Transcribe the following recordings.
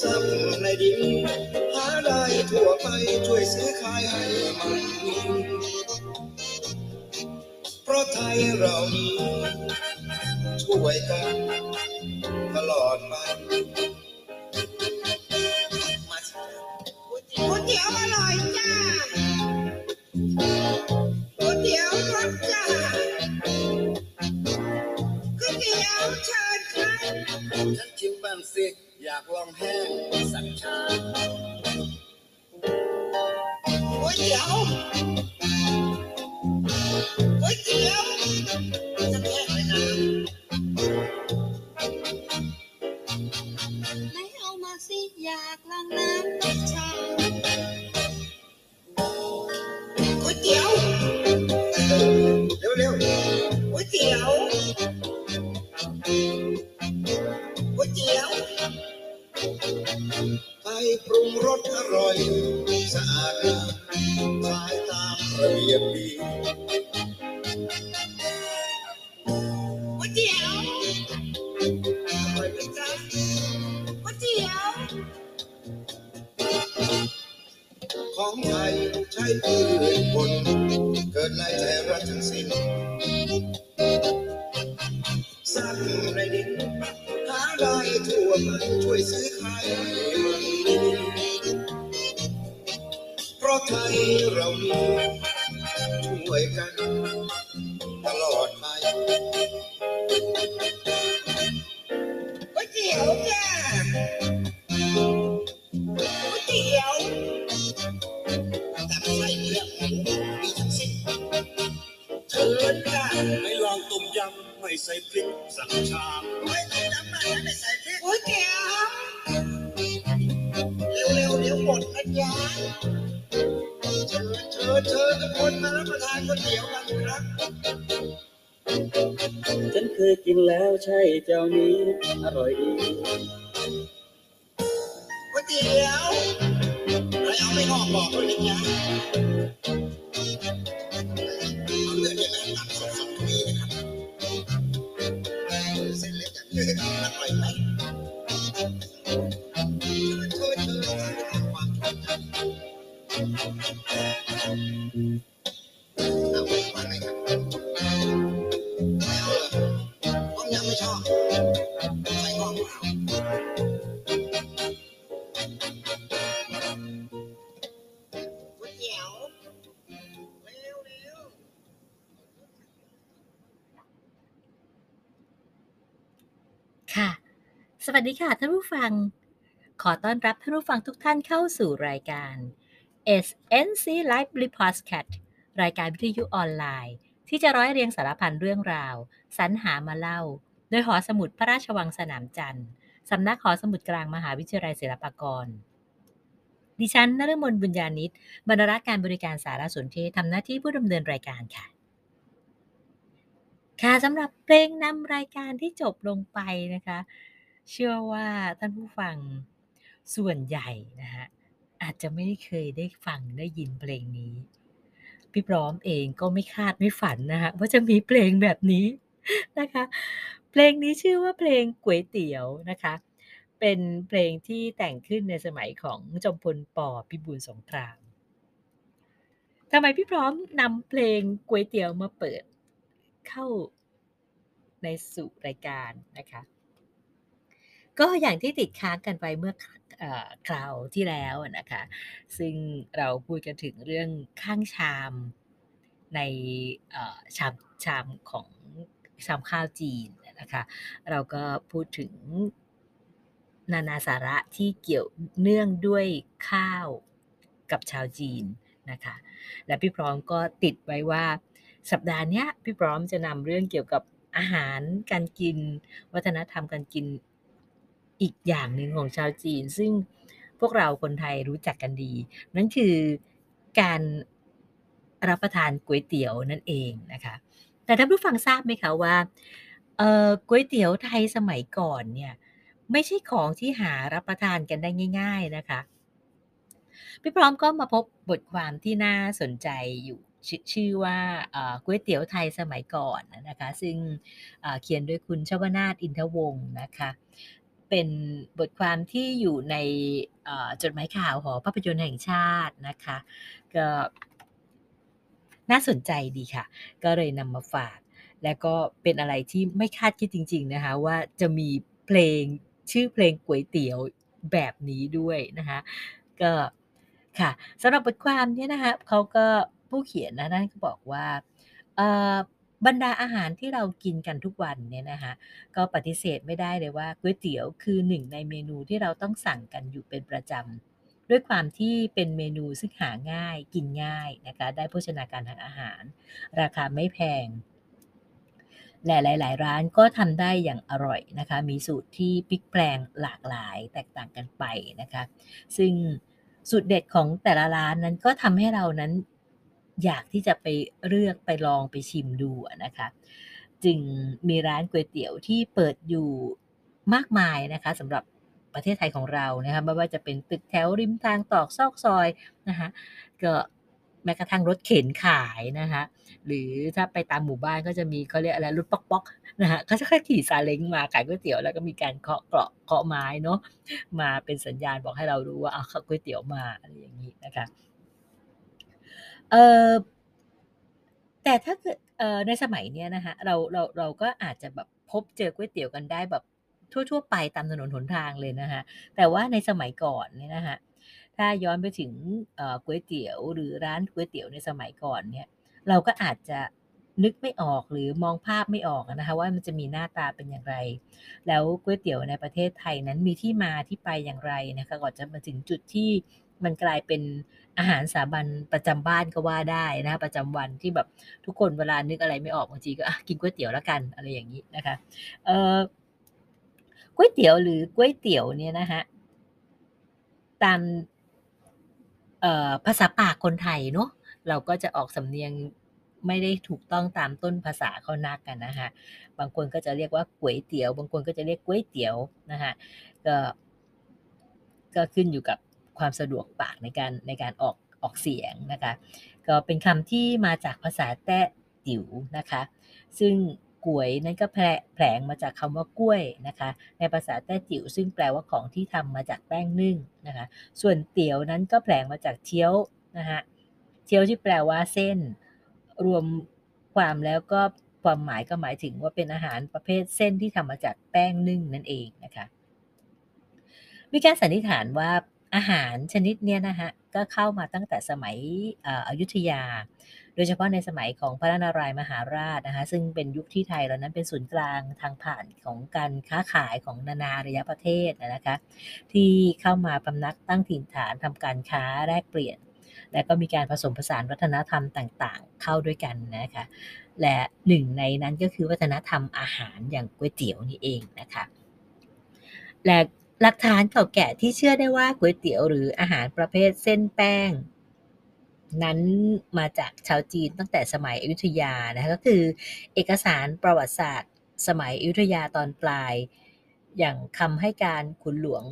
ซ้ำในดินหาได้ทั่วไปช่วยซื้อขายให้มันเพราะไทยเรามีช่วยกันตลอดไป อยากลองแของไทยใช้พืชผลเกิดในไทยรัฐทั้งสิ้นสร้างในดินหาได้ทั่วมันช่วยซื้อขายให้มันเพราะไทยเรามี ญจ้ะให้ลองต้มยำไม่ใส่พริกสักชามก๋วยเตี๋ยวน้ำมันไม่ใส่พริกก๋วยเตี๋ยวเร็วๆเดี๋ยวหมดนะจ๊ะเชิญเชิญเชิญทุกคนมารับประทานก๋วยเตี๋ยวกันครับฉันเคยกินแล้วใช่เจ้านี้ อร่อยดีก๋วยเตี๋ยวใครเอาไม่งอกบอกด้วยนะจ๊ะ วัสดีค่ะท่านผู้ฟัง ขอต้อนรับท่านผู้ฟังทุกท่านเข้าสู่รายการ SNC Library Podcast รายการวิทยุออนไลน์ ที่จะร้อยเรียงสารพันเรื่องราว สรรหามาเล่า โดยหอสมุดพระราชวังสนามจันทร์สำนักหอสมุดกลางมหาวิทยาลัยศิลปากร ดิฉันนฤมลบุญญาณิตบรรณารักการบริการสารสนเทศทำหน้าที่ผู้ดำเนินรายการค่ะค่ะสำหรับเพลงนำรายการที่จบลงไปนะคะ เชื่อว่าท่านผู้ฟังส่วนใหญ่นะฮะอาจจะไม่ได้เคยได้ฟังได้ยินเพลงนี้ พี่พร้อมเองก็ไม่คาดไม่ฝันนะคะว่าจะมีเพลงแบบนี้นะคะ เพลงนี้ชื่อว่าเพลงก๋วยเตี๋ยวนะคะ เป็นเพลงที่แต่งขึ้นในสมัยของจอมพลปอพิบูลสงครามทำไมพี่พร้อมนำเพลงก๋วยเตี๋ยวมาเปิดเข้าในสู่รายการนะคะ ก็อย่างที่ติดค้างกันไปเมื่อคราวที่แล้วนะคะ ซึ่งเราพูดกันถึงเรื่องข้างชามในชามชามของชามข้าวจีนนะคะ เราก็พูดถึงนานาสาระที่เกี่ยวเนื่องด้วยข้าวกับชาวจีนนะคะ และพี่พร้อมก็ติดไว้ว่าสัปดาห์นี้พี่พร้อมจะนำเรื่องเกี่ยวกับอาหารการกิน วัฒนธรรมการกิน อีกอย่างหนึ่งของชาวจีน ซึ่งพวกเราคนไทยรู้จักกันดี นั่นคือการรับประทานก๋วยเตี๋ยวนั่นเองนะคะ แต่ท่านผู้ฟังทราบไหมคะว่าก๋วยเตี๋ยวไทยสมัยก่อนเนี่ยไม่ใช่ของที่หารับประทานกันได้ง่าย ๆนะคะพี่พร้อมก็มาพบบทความที่น่าสนใจอยู่ชชื่อว่าก๋วยเตี๋ยวไทยสมัยก่อนนะคะ ซึ่งเอ่อเขียนโดยคุณชวนาถอินทวงศ์นะคะ เป็นบทความที่อยู่ในจดหมายข่าวหอภาพยนตร์แห่งชาตินะคะก็น่าสนใจดีค่ะ ก็เลยนำมาฝาก แล้วก็เป็นอะไรที่ไม่คาดคิดจริง ๆ นะคะ ว่าจะมีเพลงชื่อเพลงก๋วยเตี๋ยวแบบนี้ด้วยนะคะก็ค่ะสำหรับบทความเนี้ยนะคะเขาก็ผู้เขียนนะนั่นก็บอกว่า บรรดาอาหารที่เรากินกันทุกวันเนี่ยนะคะก็ปฏิเสธไม่ได้เลยว่าก๋วยเตี๋ยวคือหนึ่งในเมนูที่เราต้องสั่งกันอยู่เป็นประจำด้วยความที่เป็นเมนูซึ่งหาง่ายกินง่ายนะคะได้โภชนาการทางอาหาร ราคาไม่แพงและหลายๆร้านก็ทำได้อย่างอร่อยนะคะ มีสูตรที่พลิกแปลงหลากหลายแตกต่างกันไปนะคะ ซึ่งสูตรเด็ดของแต่ละร้านนั้นก็ทำให้เรานั้น อยากที่จะไปเลือกไปลองไปชิมดูนะคะจึงมีร้านก๋วยเตี๋ยวที่เปิดอยู่มากมายนะคะสำหรับประเทศไทยของเรานะคะไม่ว่าจะเป็นตึกแถวริมทางตอกซอกซอยนะคะก็แม้กระทั่งรถเข็นขายนะคะหรือถ้าไปตามหมู่บ้านก็จะมีเขาเรียกอะไรรถป๊อกๆนะคะก็จะขี่ซาเล้งมาขายก๋วยเตี๋ยวแล้วก็มีการเคาะเกาะเคาะไม้เนาะมาเป็นสัญญาณบอกให้เรารู้ว่าเอาก๋วยเตี๋ยวมาอะไรอย่างนี้นะคะ เออแต่ถ้าเกิดเออในสมัยเนี้ยนะคะเราเราเราก็อาจจะแบบพบเจอก๋วยเตี๋ยวกันได้แบบทั่ว ๆ ไปตามถนนหนทางเลยนะคะแต่ว่าในสมัยก่อนเนี่ยนะคะถ้าย้อนไปถึงก๋วยเตี๋ยว หรือร้านก๋วยเตี๋ยวในสมัยก่อนเนี่ย เราก็อาจจะนึกไม่ออกหรือมองภาพไม่ออกนะคะว่ามันจะมีหน้าตาเป็นอย่างไร แล้วก๋วยเตี๋ยวในประเทศไทยนั้นมีที่มาที่ไปอย่างไรนะคะก่อนจะมาถึงจุดที่ มันกลายเป็นอาหารสามัญประจำบ้านก็ว่าได้นะประจำวันที่แบบทุกคนเวลานึกอะไรไม่ออกบางทีก็กินก๋วยเตี๋ยวแล้วกันอะไรอย่างนี้นะคะเออก๋วยเตี๋ยวหรือก๋วยเตี๋ยวเนี่ยนะคะตามเอ่อภาษาปากคนไทยเนาะเราก็จะออกสำเนียงไม่ได้ถูกต้องตามต้นภาษาเขานักกันนะคะบางคนก็จะเรียกว่าก๋วยเตี๋ยว บางคนก็จะเรียกก๋วยเตี๋ยวนะคะก็ก็ขึ้นอยู่กับ ความสะดวกปากในการในการออกออกเสียงนะคะ ก็เป็นคำที่มาจากภาษาแต้ติ๋วนะคะ ซึ่งก๋วยนั้นก็แผลงมาจากคำว่ากล้วยนะคะ ในภาษาแต้จิ๋วซึ่งแปลว่าของที่ทำมาจากแป้งนึ่งนะคะ ส่วนเตี๋ยวนั้นก็แผลงมาจากเชี๊ยวนะคะเชี๊ยวที่แปลว่าเส้น รวมความแล้วก็ความหมายก็หมายถึงว่าเป็นอาหารประเภทเส้นที่ทำมาจากแป้งนึ่งนั่นเองนะคะมีการสันนิษฐานว่า อาหารชนิดเนี้ยนะคะก็เข้ามาตั้งแต่สมัยอยุธยา โดยเฉพาะในสมัยของพระนารายมหาราชนะคะซึ่งเป็นยุคที่ไทยเรานั้นเป็นศูนย์กลางทางผ่านของการค้าขายของนานาระยะประเทศนะคะที่เข้ามาพำนักตั้งถิ่นฐานทำการค้าแลกเปลี่ยน และก็มีการผสมผสานวัฒนธรรมต่างๆ เข้าด้วยกันนะคะและหนึ่งในนั้นก็คือวัฒนธรรมอาหารอย่างก๋วยเตี๋ยวนี่เองนะคะและ หลักฐานเก่าแก่ที่เชื่อได้ว่าก๋วยเตี๋ยวหรืออาหารประเภทเส้นแป้ง นั้นมาจากชาวจีนตั้งแต่สมัยอยุธยานะคะก็คือเอกสารประวัติศาสตร์ สมัยอยุธยาตอนปลาย อย่างคำให้การขุนหลวง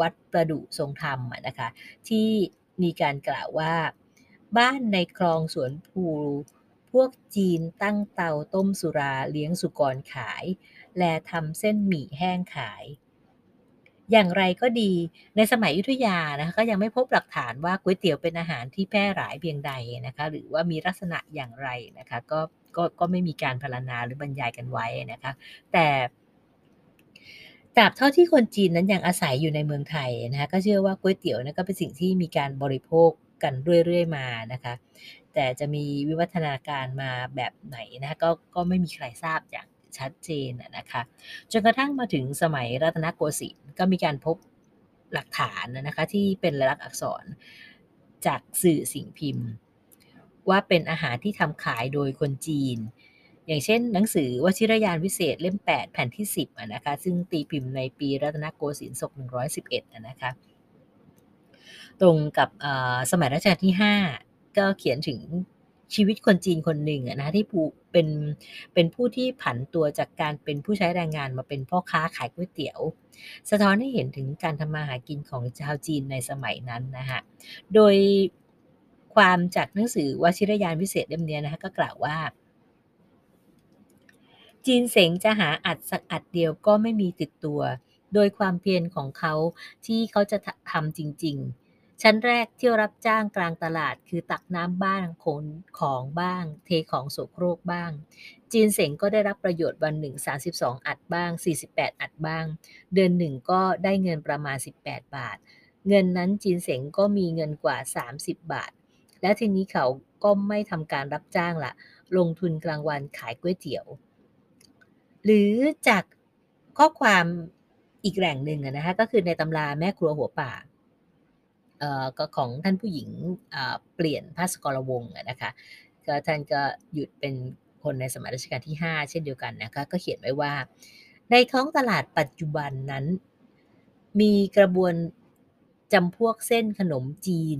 วัดประดุทรงธรรมนะคะที่มีการกล่าวว่า บ้านในคลองสวนภูพวกจีนตั้งเตาต้มสุราเลี้ยงสุกรขาย และทำเส้นหมี่แห้งขาย อย่างไรก็ดีในสมัยยุธยานะคะก็ยังไม่พบหลักฐานว่าก๋วยเตี๋ยวเป็นอาหารที่แพร่หลายเพียงใดนะคะหรือว่ามีลักษณะอย่างไรนะคะก็ก็ก็ไม่มีการพรรณนาหรือบรรยายกันไว้นะคะแต่ตราบเท่าที่คนจีนนั้นยังอาศัยอยู่ในเมืองไทยนะคะก็เชื่อว่าก๋วยเตี๋ยวนั้นก็เป็นสิ่งที่มีการบริโภคกันเรื่อยๆมานะคะแต่จะมีวิวัฒนาการมาแบบไหนนะคะก็ก็ไม่มีใครทราบอย่าง ชัดเจนนะคะจนกระทั่งมาถึงสมัยรัตนโกสินทร์ก็มีการพบหลักฐานนะคะที่เป็นลายลักษณ์อักษรจากสื่อสิ่งพิมพ์ ว่าเป็นอาหารที่ทำขายโดยคนจีน อย่างเช่น หนังสือวชิรยานวิเศษเล่ม 8 แผ่นที่ 10นะคะซึ่งตีพิมพ์ในปีรัตนโกสินทร์ศก111นะคะตรงกับสมัยรัชกาลที่ 5 ก็เขียนถึง ชีวิตคนจีนคนหนึ่งอะนะที่ผู้เป็นเป็นผู้ที่ผันตัวจากการเป็นผู้ใช้แรงงานมาเป็นพ่อค้าขายก๋วยเตี๋ยว สะท้อนให้เห็นถึงการทำมาหากินของชาวจีนในสมัยนั้นนะฮะโดยความจากหนังสือวชิรยานพิเศษเล่มนี้นะคะก็กล่าวว่า จีนเสงจะหาอัดสักอัดเดียวก็ไม่มีติดตัว โดยความเพียรของเขาที่เขาจะทำจริง ๆ ชั้นแรกเที่ยวรับจ้างกลางตลาด คือตักน้ำบ้างขนของบ้าง เทของโสโครกบ้าง จีนเสงก็ได้รับประโยชน์วันหนึ่ง32 อัดบ้าง 48 อัดบ้าง เดือนหนึ่งก็ได้เงินประมาณ 18 บาท เงินนั้นจีนเสงก็มีเงินกว่า 30 บาท และทีนี้เขาก็ไม่ทำการรับจ้างละลงทุนกลางวันขายก๋วยเตี๋ยว หรือจากข้อความอีกแหล่งหนึ่งนะคะก็คือในตำราแม่ครัวหัวป่า ก็ของท่านผู้หญิงเปลี่ยนพาสกรวงนะคะก็ท่านก็หยุดเป็นคนในสมัยรัชกาลที่ 5 เช่นเดียวกันนะคะก็เขียนไว้ว่า ในท้องตลาดปัจจุบันนั้น มีกระบวนจำพวกเส้นขนมจีน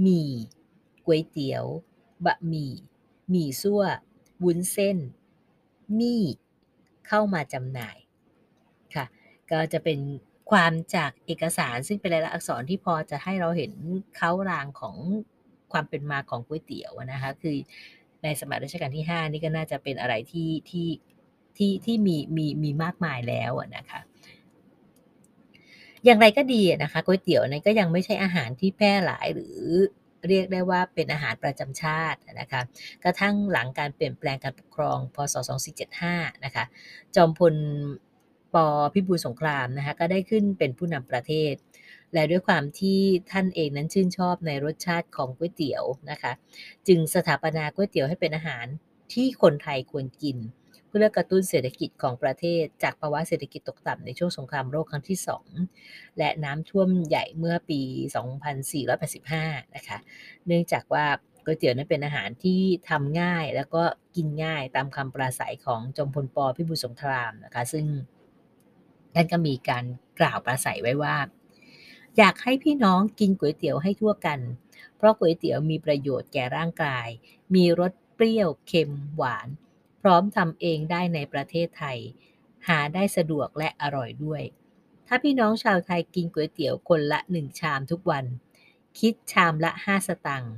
หมี่ก๋วยเตี๋ยว บะหมี่หมี่ซั่ววุ้นเส้น มี่เข้ามาจำหน่ายค่ะ ก็จะเป็น ความจากเอกสารซึ่งเป็นลายลักษณ์อักษรที่พอจะให้เราเห็นเขารางของความเป็นมาของก๋วยเตี๋ยวนะคะคือในสมัยรัชกาลที่ 5 นี่ก็น่าจะเป็นอะไรที่ที่ที่ที่มีมีมีมากมายแล้วนะคะ อย่างไรก็ดีนะคะก๋วยเตี๋ยวนั้นก็ยังไม่ใช่อาหารที่แพร่หลายหรือเรียกได้ว่าเป็นอาหารประจำชาตินะคะกระทั่งหลังการเปลี่ยนแปลงการปกครองพศ 2475 นะคะจอมพล ปอพิบูลสงครามนะคะก็ได้ขึ้นเป็นผู้นำประเทศ และด้วยความที่ท่านเองนั้นชื่นชอบในรสชาติของก๋วยเตี๋ยวนะคะ จึงสถาปนาก๋วยเตี๋ยวให้เป็นอาหารที่คนไทยควรกิน เพื่อกระตุ้นเศรษฐกิจของประเทศ จากภาวะเศรษฐกิจตกต่ำในช่วงสงครามโลกครั้งที่ 2 และน้ำท่วมใหญ่เมื่อปี 2485 นะคะ เนื่องจากว่าก๋วยเตี๋ยวนั้นเป็นอาหารที่ทำง่ายแล้วก็กินง่ายตามคำปราศัยของจอมพลปพิบูลสงครามนะคะ ซึ่ง ท่านก็มีการกล่าวปราศัยไว้ว่า อยากให้พี่น้องกินก๋วยเตี๋ยวให้ทั่วกัน เพราะก๋วยเตี๋ยวมีประโยชน์แก่ร่างกาย มีรสเปรี้ยวเค็มหวาน พร้อมทำเองได้ในประเทศไทย หาได้สะดวกและอร่อยด้วย ถ้าพี่น้องชาวไทยกินก๋วยเตี๋ยวคนละหนึ่งชามทุกวัน คิดชามละ5สตังค์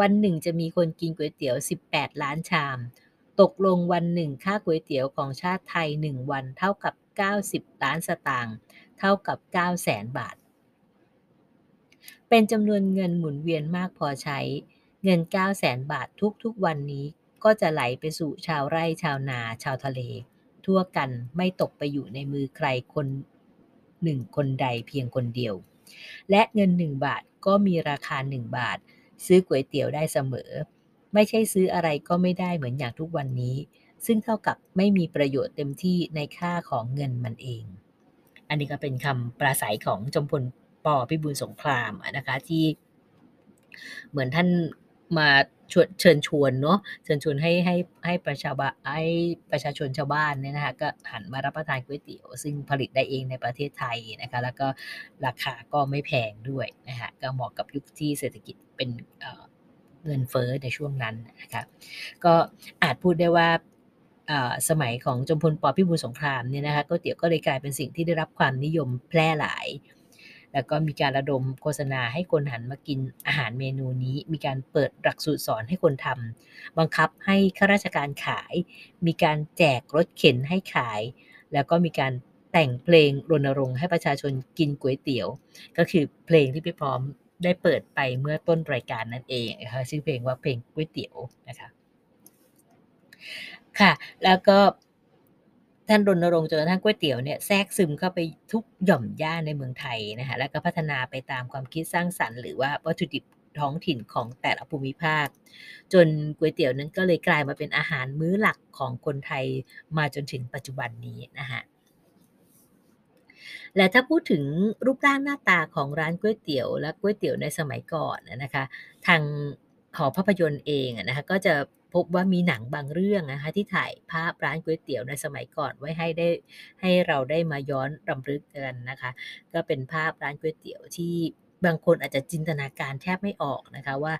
วันหนึ่งจะมีคนกินก๋วยเตี๋ยว 18 ล้านชาม ตกลงวันหนึ่งค่าก๋วยเตี๋ยวของชาติไทย 1 วันเท่ากับ 90 ล้านสตางค์เท่ากับ9แสนบาท เป็นจำนวนเงินหมุนเวียนมากพอใช้ เงิน9แสนบาททุกๆวันนี้ก็จะไหลไปสู่ชาวไร่ชาวนาชาวทะเล ทั่วกันไม่ตกไปอยู่ในมือใครคนหนึ่งคนใดเพียงคนเดียว และเงิน 1 บาทก็มีราคา 1 บาท ซื้อก๋วยเตี๋ยวได้เสมอ ไม่ใช่ซื้ออะไรก็ไม่ได้เหมือนอย่างทุกวันนี้ ซึ่งเท่ากับไม่มีประโยชน์เต็มที่ในค่าของเงินมันเอง อันนี้ก็เป็นคำปราศัยของจมพลปอพิบูลสงครามนะคะที่เหมือนท่านมาชวนเชิญชวนเนาะเชิญชวนให้ให้ให้ประชาบะให้ประชาชนชาวบ้านเนี่ยนะคะก็หันมารับประทานก๋วยเตี๋ยว ซึ่งผลิตได้เองในประเทศไทยนะคะแล้วก็ราคาก็ไม่แพงด้วยนะคะก็เหมาะกับยุคที่เศรษฐกิจเป็นเงินเฟ้อในช่วงนั้นนะคะก็อาจพูดได้ว่า สมัยของจมพลปพิบูลสงครามเนี่ยนะคะก๋วยเตี๋ยวก็เลยกลายเป็นสิ่งที่ได้รับความนิยมแพร่หลาย แล้วก็มีการระดมโฆษณาให้คนหันมากินอาหารเมนูนี้ มีการเปิดหลักสูตรสอนให้คนทำบังคับให้ข้าราชการขาย มีการแจกรถเข็นให้ขาย แล้วก็มีการแต่งเพลงรณรงค์ให้ประชาชนกินก๋วยเตี๋ยว ก็คือเพลงที่พี่พร้อมได้เปิดไปเมื่อต้นรายการนั่นเองนะคะชื่อเพลงว่าเพลงก๋วยเตี๋ยวนะคะ ค่ะ แล้วก็ท่านรณรงค์จนกระทั่งก๋วยเตี๋ยวเนี่ยแทรกซึมเข้าไปทุกหย่อมย่าในเมืองไทยนะคะแล้วก็พัฒนาไปตามความคิดสร้างสรรค์หรือว่าวัตถุดิบท้องถิ่นของแต่ละภูมิภาค จนก๋วยเตี๋ยวนั้นก็เลยกลายมาเป็นอาหารมื้อหลักของคนไทยมาจนถึงปัจจุบันนี้นะคะและถ้าพูดถึงรูปร่างหน้าตาของร้านก๋วยเตี๋ยว และก๋วยเตี๋ยวในสมัยก่อนนะคะ ทางหอภาพยนตร์เองนะคะก็จะ พบว่ามีหนังบางเรื่องนะคะที่ถ่ายภาพร้านก๋วยเตี๋ยวในสมัยก่อนไว้ให้ได้ให้เราได้มาย้อนรำลึกกันนะคะ ก็เป็นภาพร้านก๋วยเตี๋ยวที่บางคนอาจจะจินตนาการแทบไม่ออกนะคะว่า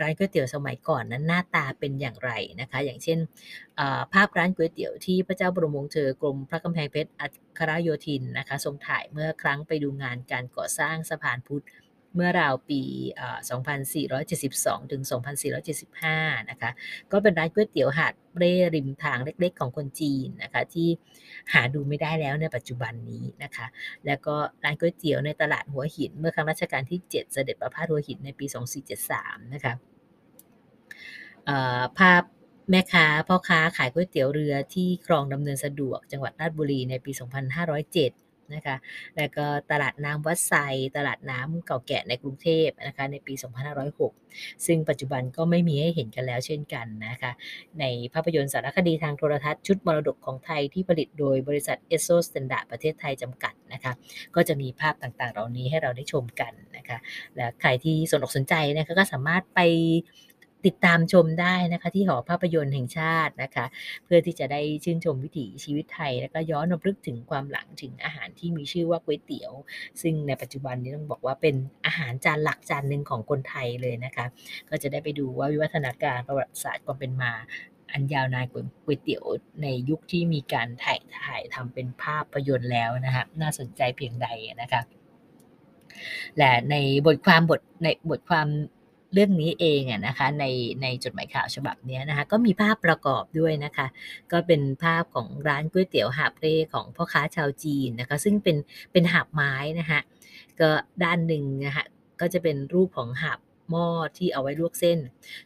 ร้านก๋วยเตี๋ยวสมัยก่อนนั้นหน้าตาเป็นอย่างไรนะคะ อย่างเช่นภาพร้านก๋วยเตี๋ยวที่พระเจ้าบรมวงศ์เธอกรมพระกำแพงเพชรอัครโยธินนะคะทรงถ่ายเมื่อครั้งไปดูงานการก่อสร้างสะพานพุทธ เมื่อราวปี 2472 ถึง 2475 นะคะ ก็เป็นร้านก๋วยเตี๋ยวหาดเร่ริมทางเล็กๆ ของคนจีนนะคะ ที่หาดูไม่ได้แล้วในปัจจุบันนี้นะคะ แล้วก็ร้านก๋วยเตี๋ยวในตลาดหัวหิน เมื่อครั้งรัชกาลที่ 7 เสด็จประพาสหัวหินในปี 2473 นะคะภาพแม่ค้าพ่อค้าขายก๋วยเตี๋ยวเรือที่คลองดำเนินสะดวกจังหวัดราชบุรีในปี 2507 นะคะแล้วก็ตลาดน้ำวัดไซตลาดน้ำเก่าแก่ในกรุงเทพนะคะในปี 2506 ซึ่งปัจจุบันก็ไม่มีให้เห็นกันแล้วเช่นกันนะคะในภาพยนตร์สารคดีทางโทรทัศน์ชุดมรดกของไทยที่ผลิตโดยบริษัทเอสโซสแตนดาร์ดประเทศไทยจำกัดนะคะก็จะมีภาพต่างๆ เหล่านี้ให้เราได้ชมกันนะคะและใครที่สนอกสนใจนะคะก็สามารถไป ติดตามชมได้นะคะ ที่หอภาพยนตร์แห่งชาตินะคะ เพื่อที่จะได้ชื่นชมวิถีชีวิตไทย แล้วก็ย้อนรำลึกถึงความหลังถึงอาหารที่มีชื่อว่าก๋วยเตี๋ยว ซึ่งในปัจจุบันนี้ต้องบอกว่าเป็นอาหารจานหลักจานหนึ่งของคนไทยเลยนะคะ ก็จะได้ไปดูว่าวิวัฒนาการประวัติศาสตร์ความเป็นมาอันยาวนานของก๋วยเตี๋ยวในยุคที่มีการถ่ายถ่ายทำเป็นภาพยนตร์แล้วนะคะน่าสนใจเพียงใดนะคะและในบทความบทในบทความ เรื่องนี้เองอะนะคะในในจดหมายข่าวฉบับนี้นะคะก็มีภาพประกอบด้วยนะคะ ก็เป็นภาพของร้านก๋วยเตี๋ยวหาบเร่ของพ่อค้าชาวจีนนะคะซึ่งเป็นเป็นหาบไม้นะคะก็ด้านหนึ่งนะคะก็จะเป็นรูปของหาบหม้อที่เอาไว้ลวกเส้น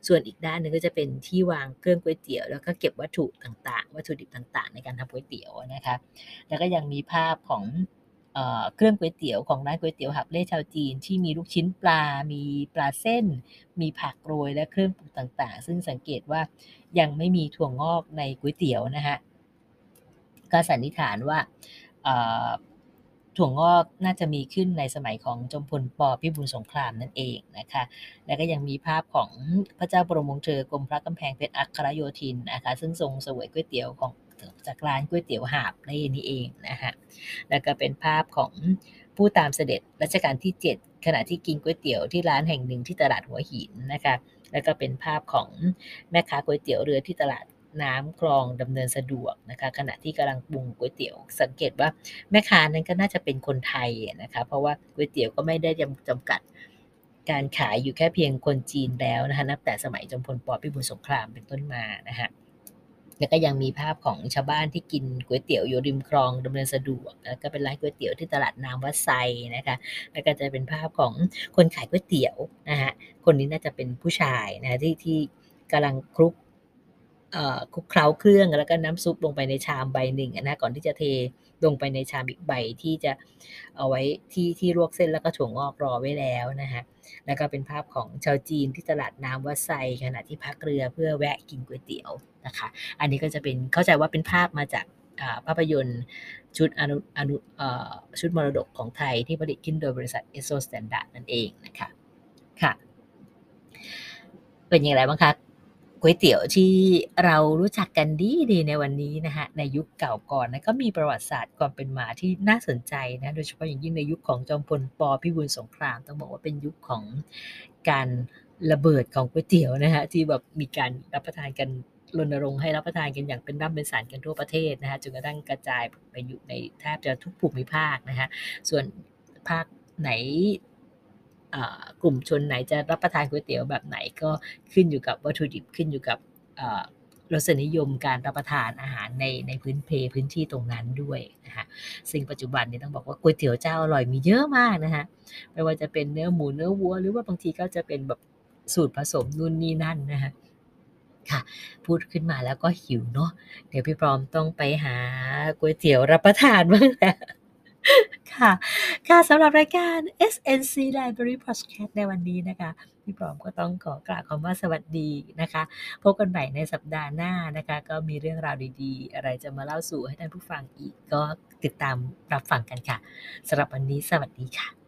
ส่วนอีกด้านหนึ่งก็จะเป็นที่วางเครื่องก๋วยเตี๋ยวแล้วก็เก็บวัตถุต่างๆ วัตถุดิบต่างๆ ในการทำก๋วยเตี๋ยวนะคะ แล้วก็ยังมีภาพของ เครื่องก๋วยเตี๋ยวของร้านก๋วยเตี๋ยวหับเล่ชาวจีน ที่มีลูกชิ้นปลา มีปลาเส้น มีผักโรยและเครื่องปรุงต่างๆ ซึ่งสังเกตว่ายังไม่มีถั่วงอกในก๋วยเตี๋ยวนะฮะก็สันนิษฐานว่าถั่วงอกน่าจะมีขึ้นในสมัยของจอมพลปพิบูลสงครามนั่นเองนะคะ แล้วก็ยังมีภาพของพระเจ้าบรมวงศ์เธอกรมพระกำแพงเพชรอัครโยธินนะคะ ซึ่งทรงเสวยก๋วยเตี๋ยวของ จากร้านก๋วยเตี๋ยวหาบในนี้เองนะคะแล้วก็เป็นภาพของผู้ตามเสด็จรัชกาลที่ 7 ขณะที่กินก๋วยเตี๋ยวที่ร้านแห่งหนึ่งที่ตลาดหัวหินนะคะแล้วก็เป็นภาพของแม่ค้าก๋วยเตี๋ยวเรือที่ตลาดน้ำคลองดำเนินสะดวกนะคะขณะที่กำลังปรุงก๋วยเตี๋ยวสังเกตว่าแม่ค้านั้นก็น่าจะเป็นคนไทยนะคะเพราะว่าก๋วยเตี๋ยวก็ไม่ได้จำกัดการขายอยู่แค่เพียงคนจีนแล้วนะคะนับแต่สมัยจอมพลปพิบูลสงครามเป็นต้นมานะคะ แล้วก็ยังมีภาพของชาวบ้านที่กินก๋วยเตี๋ยวอยู่ริมคลองดำเนินสะดวก แล้วก็เป็นร้านก๋วยเตี๋ยวที่ตลาดน้ำวัดไซนะคะ แล้วก็จะเป็นภาพของคนขายก๋วยเตี๋ยวนะฮะ คนนี้น่าจะเป็นผู้ชายนะที่ที่กำลังคลุก คลุกเคล้าเครื่องแล้วก็น้ำซุปลงไปในชามใบหนึ่งนะก่อนที่จะเทลงไปในชามอีกใบที่จะเอาไว้ที่ที่ลวกเส้นแล้วก็ถั่วงอกรอไว้แล้วนะฮะแล้วก็เป็นภาพของชาวจีนที่ตลาดน้ำวัดไซขณะที่พักเรือเพื่อแวะกินก๋วยเตี๋ยวนะคะ อันนี้ก็จะเป็นเข้าใจว่าเป็นภาพมาจากภาพยนตร์ชุดอนุอนุชุดมรดกของไทยที่ผลิตขึ้นโดยบริษัทเอสโซสแตนดาร์ดนั่นเองนะคะค่ะ เป็นอย่างไรบ้างคะ ก๋วยเตี๋ยวที่เรารู้จักกันดีดีในวันนี้นะคะในยุคเก่าก่อนนะก็มีประวัติศาสตร์ความเป็นมาที่น่าสนใจนะโดยเฉพาะอย่างยิ่งในยุคของจอมพล ป. พิบูลสงคราม ต้องบอกว่าเป็นยุคของการระเบิดของก๋วยเตี๋ยวนะฮะที่แบบมีการรับประทานกันรณรงค์ให้รับประทานกันอย่างเป็นล่ำเป็นสันกันทั่วประเทศนะฮะจนกระทั่งกระจายไปอยู่ในแทบจะทุกภูมิภาคนะฮะส่วนภาคไหน กลุ่มชนไหนจะรับประทานก๋วยเตี๋ยวแบบไหนก็ขึ้นอยู่กับวัตถุดิบขึ้นอยู่กับรสนิยมการรับประทานอาหารในในพื้นเพพื้นที่ตรงนั้นด้วยนะคะซึ่งปัจจุบันนี้ต้องบอกว่าก๋วยเตี๋ยวเจ้าอร่อยมีเยอะมากนะคะไม่ว่าจะเป็นเนื้อหมูเนื้อวัว หรือว่าบางทีก็จะเป็นแบบสูตรผสมนู่นนี่นั่นนะคะค่ะ พูดขึ้นมาแล้วก็หิวเนาะเดี๋ยวพี่พร้อมต้องไปหาก๋วยเตี๋ยวรับประทานบ้างแล้วค่ะ ค่ะสำหรับรายการ SNC Library Podcast ในวันนี้นะคะ พี่ป้อมก็ต้องขอกล่าวคำว่าสวัสดีนะคะ พบกันใหม่ในสัปดาห์หน้านะคะ ก็มีเรื่องราวดีๆ อะไรจะมาเล่าสู่ให้ท่านผู้ฟังอีกก็ติดตามรับฟังกันค่ะสำหรับวันนี้สวัสดีค่ะ